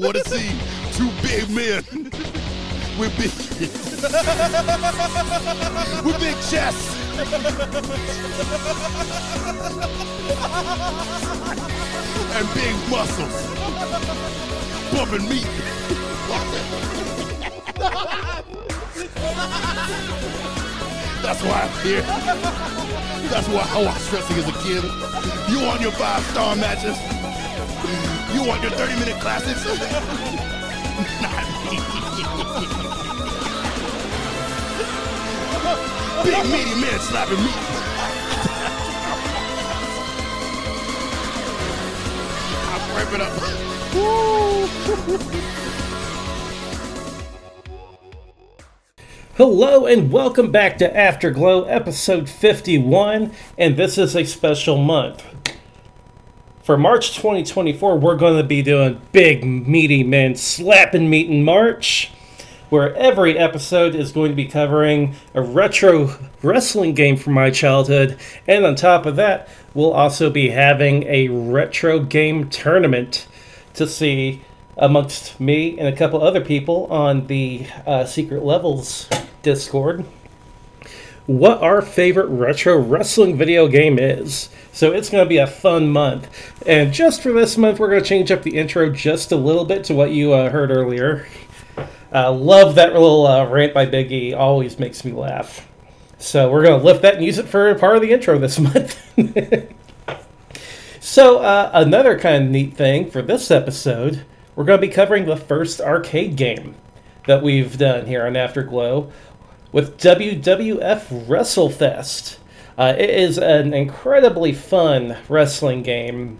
want to see two big men with big with big chests. and big muscles. Bumping meat. That's why I'm here. That's why I watched wrestling as a kid. You want your five star matches? You want your 30 minute classics? Not me. Big meaty men slapping meat. I'm wrapping up. Hello and welcome back to Afterglow episode 51, and this is a special month. For March 2024, we're going to be doing Big Meaty Men Slapping Meat in March, where every episode is going to be covering a retro wrestling game from my childhood, and on top of that, we'll also be having a retro game tournament to see amongst me and a couple other people on the uh, Secret Levels Discord what our favorite retro wrestling video game is. So it's going to be a fun month. And just for this month, we're going to change up the intro just a little bit to what you uh, heard earlier. Uh, love that little uh, rant by Biggie, always makes me laugh. So we're going to lift that and use it for part of the intro this month. so, uh, another kind of neat thing for this episode we're going to be covering the first arcade game that we've done here on Afterglow with WWF WrestleFest. Uh, it is an incredibly fun wrestling game,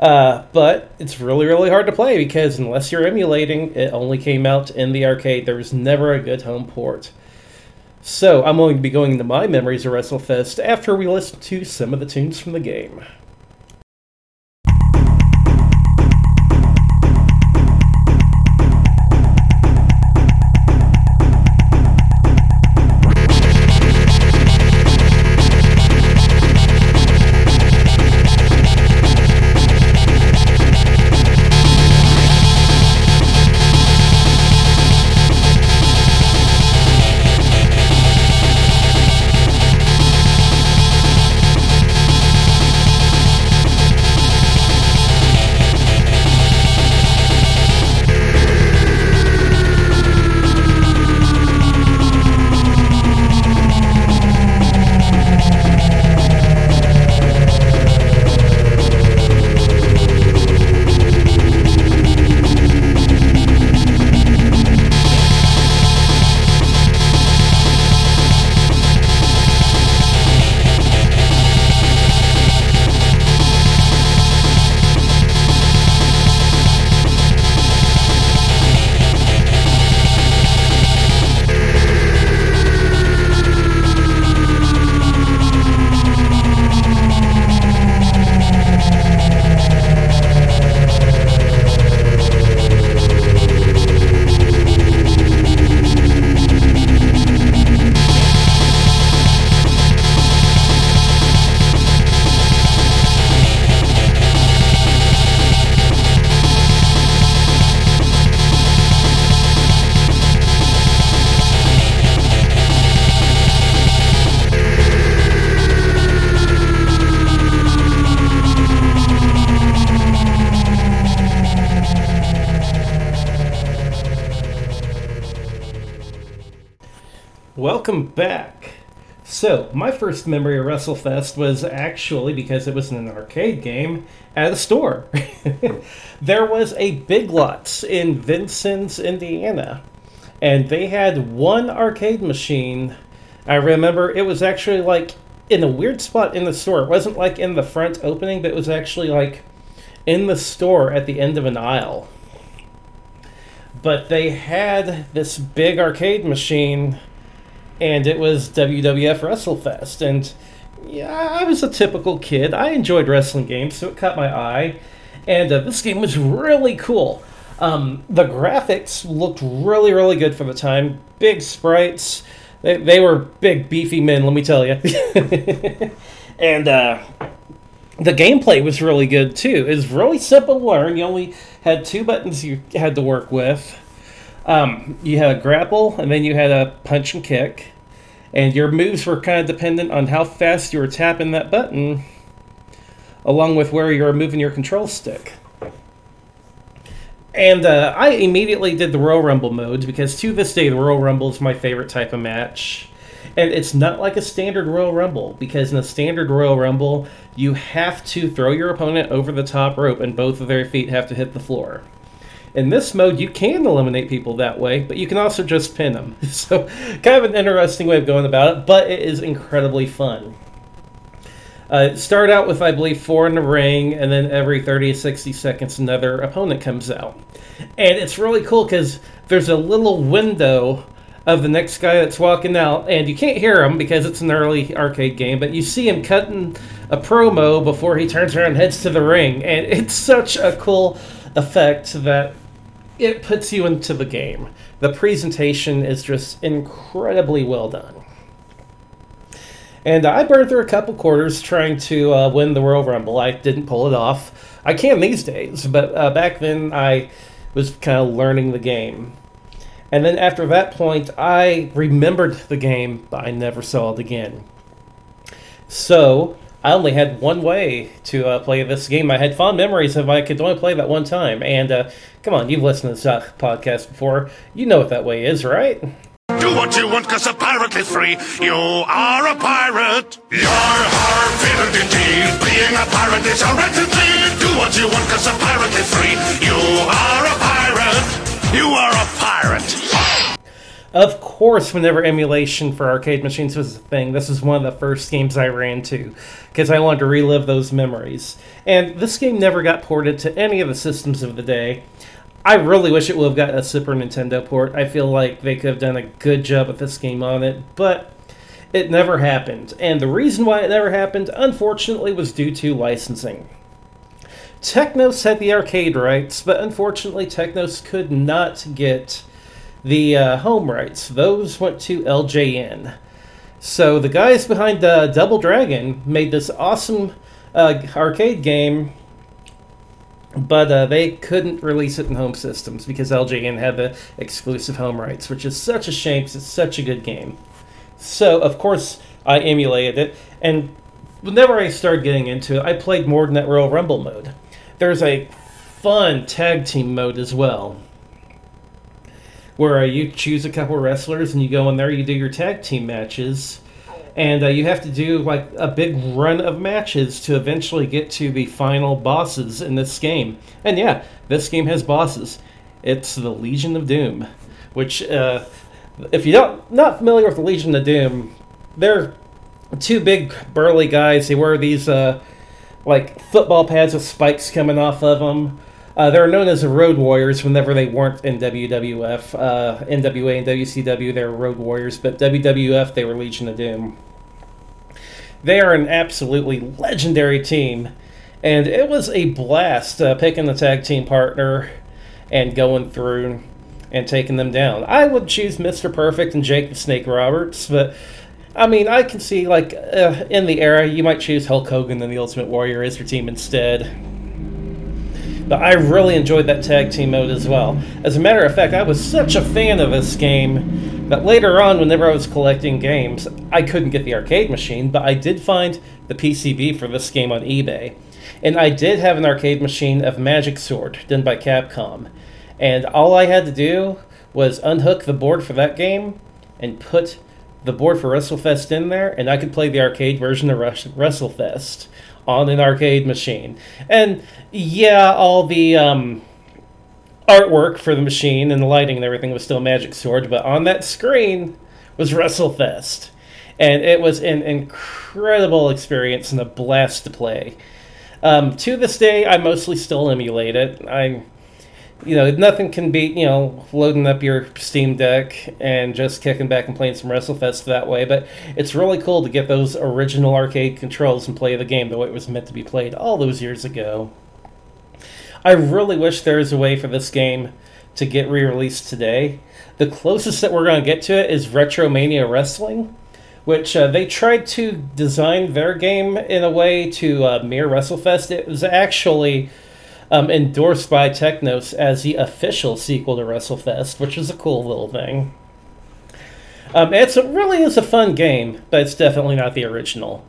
uh, but it's really, really hard to play because unless you're emulating, it only came out in the arcade. There was never a good home port. So I'm going to be going into my memories of WrestleFest after we listen to some of the tunes from the game. Welcome back. So, my first memory of WrestleFest was actually because it was an arcade game at a store. there was a Big Lots in Vincennes, Indiana, and they had one arcade machine. I remember it was actually like in a weird spot in the store. It wasn't like in the front opening, but it was actually like in the store at the end of an aisle. But they had this big arcade machine and it was WWF WrestleFest. And yeah, I was a typical kid. I enjoyed wrestling games, so it caught my eye. And uh, this game was really cool. Um, the graphics looked really, really good for the time. Big sprites. They, they were big, beefy men, let me tell you. and uh, the gameplay was really good too. It was really simple to learn. You only had two buttons you had to work with. Um, you had a grapple, and then you had a punch and kick. And your moves were kind of dependent on how fast you were tapping that button, along with where you were moving your control stick. And uh, I immediately did the Royal Rumble mode because to this day, the Royal Rumble is my favorite type of match. And it's not like a standard Royal Rumble because in a standard Royal Rumble, you have to throw your opponent over the top rope and both of their feet have to hit the floor. In this mode, you can eliminate people that way, but you can also just pin them. So, kind of an interesting way of going about it, but it is incredibly fun. Uh, start out with, I believe, four in the ring, and then every 30 to 60 seconds, another opponent comes out. And it's really cool because there's a little window of the next guy that's walking out, and you can't hear him because it's an early arcade game, but you see him cutting a promo before he turns around and heads to the ring. And it's such a cool effect that it puts you into the game. The presentation is just incredibly well done. And I burned through a couple quarters trying to uh, win the Royal Rumble. I didn't pull it off. I can these days, but uh, back then I was kind of learning the game. And then after that point, I remembered the game, but I never saw it again. So I only had one way to uh, play this game. I had fond memories of I could only play that one time. And uh, come on, you've listened to this podcast before. You know what that way is, right? Do what you want, cause a pirate is free. You are a pirate. You're hard fitted indeed. Being a pirate is a right indeed. Do what you want, cause a pirate is free. You are a pirate. You are a pirate. Of course, whenever emulation for arcade machines was a thing, this was one of the first games I ran to because I wanted to relive those memories. And this game never got ported to any of the systems of the day. I really wish it would have got a Super Nintendo port. I feel like they could have done a good job with this game on it, but it never happened. And the reason why it never happened, unfortunately, was due to licensing. Technos had the arcade rights, but unfortunately, Technos could not get the uh, home rights. Those went to LJN. So the guys behind uh, Double Dragon made this awesome uh, arcade game but uh, they couldn't release it in home systems because LJN had the exclusive home rights, which is such a shame because it's such a good game. So, of course, I emulated it, and whenever I started getting into it, I played more than that Royal Rumble mode. There's a fun tag team mode as well, where uh, you choose a couple wrestlers and you go in there, you do your tag team matches and uh, you have to do like a big run of matches to eventually get to the final bosses in this game. And yeah, this game has bosses. It's the Legion of Doom, which, uh, if you're not, not familiar with the Legion of Doom, they're two big burly guys. They wear these uh, like football pads with spikes coming off of them. Uh, they're known as the Road Warriors whenever they weren't in WWF. Uh, NWA and WCW, they were Road Warriors, but WWF, they were Legion of Doom. They are an absolutely legendary team, and it was a blast uh, picking the tag team partner and going through and taking them down. I would choose Mr. Perfect and Jake the Snake Roberts, but I mean, I can see like uh, in the era you might choose Hulk Hogan and the Ultimate Warrior as your team instead. But I really enjoyed that tag team mode as well. As a matter of fact, I was such a fan of this game that later on, whenever I was collecting games, I couldn't get the arcade machine, but I did find the PCB for this game on eBay. And I did have an arcade machine of Magic Sword done by Capcom. And all I had to do was unhook the board for that game and put the board for WrestleFest in there, and I could play the arcade version of WrestleFest on an arcade machine. And yeah, all the um, artwork for the machine and the lighting and everything was still Magic Sword, but on that screen was WrestleFest. And it was an incredible experience and a blast to play. Um, to this day, I mostly still emulate it. I you know, nothing can beat, you know, loading up your Steam Deck and just kicking back and playing some WrestleFest that way. But it's really cool to get those original arcade controls and play the game the way it was meant to be played all those years ago. I really wish there was a way for this game to get re released today. The closest that we're going to get to it is Retromania Wrestling, which uh, they tried to design their game in a way to uh, mirror WrestleFest. It was actually um, endorsed by Technos as the official sequel to WrestleFest, which is a cool little thing. Um, it's it really is a fun game, but it's definitely not the original.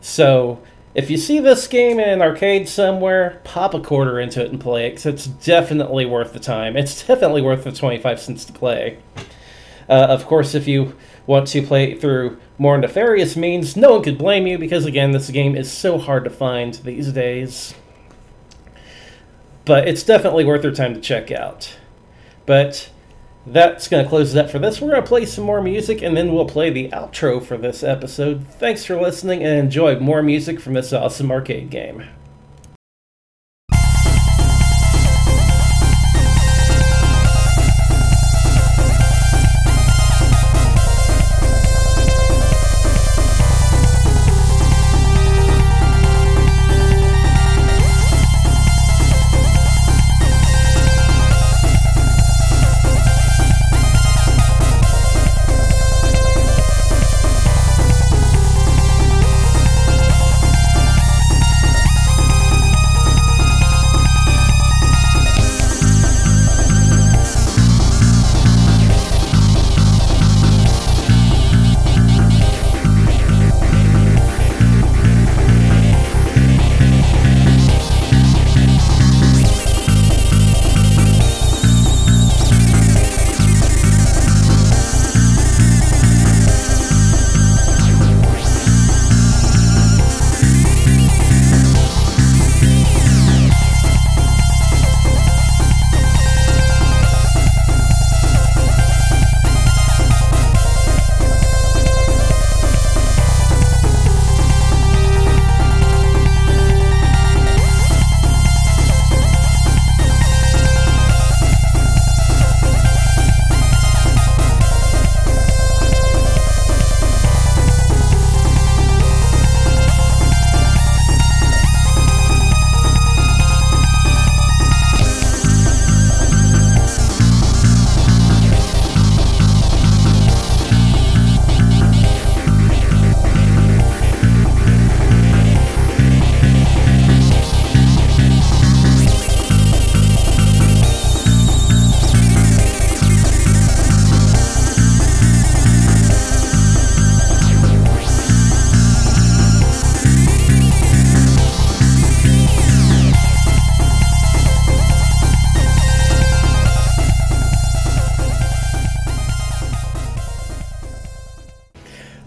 So if you see this game in an arcade somewhere, pop a quarter into it and play it, because it's definitely worth the time. It's definitely worth the 25 cents to play. Uh, of course, if you want to play through more nefarious means, no one could blame you, because again, this game is so hard to find these days. But it's definitely worth your time to check out. But that's going to close it up for this. We're going to play some more music and then we'll play the outro for this episode. Thanks for listening and enjoy more music from this awesome arcade game.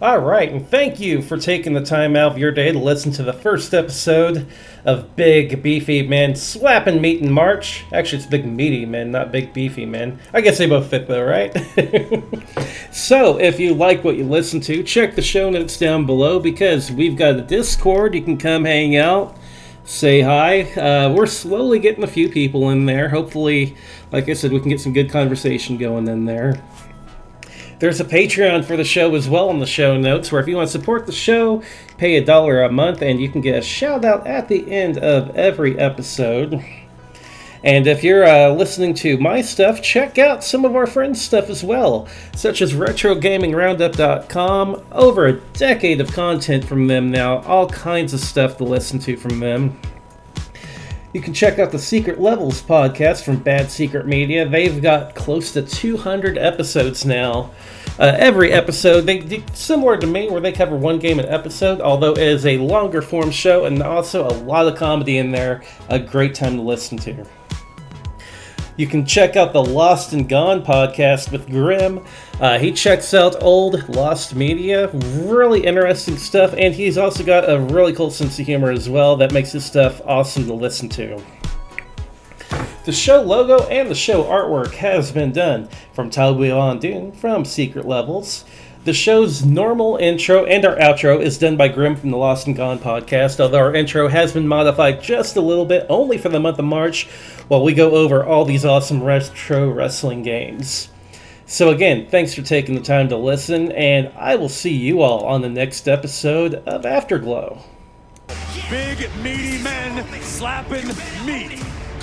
All right, and thank you for taking the time out of your day to listen to the first episode of Big Beefy Men Slapping Meat in March. Actually, it's Big Meaty Men, not Big Beefy Men. I guess they both fit though, right? so, if you like what you listen to, check the show notes down below because we've got a Discord. You can come hang out, say hi. Uh, we're slowly getting a few people in there. Hopefully, like I said, we can get some good conversation going in there. There's a Patreon for the show as well in the show notes, where if you want to support the show, pay a dollar a month and you can get a shout out at the end of every episode. And if you're uh, listening to my stuff, check out some of our friends' stuff as well, such as RetroGamingRoundup.com. Over a decade of content from them now, all kinds of stuff to listen to from them. You can check out the Secret Levels podcast from Bad Secret Media. They've got close to 200 episodes now. Uh, every episode, they similar to me, where they cover one game an episode, although it is a longer form show and also a lot of comedy in there. A great time to listen to. You can check out the Lost and Gone podcast with Grim. Uh, he checks out old Lost media, really interesting stuff, and he's also got a really cool sense of humor as well that makes his stuff awesome to listen to. The show logo and the show artwork has been done from Von Doom from Secret Levels. The show's normal intro and our outro is done by Grim from the Lost and Gone podcast, although our intro has been modified just a little bit, only for the month of March, while we go over all these awesome retro wrestling games. So, again, thanks for taking the time to listen, and I will see you all on the next episode of Afterglow. Big, meaty men slapping meat.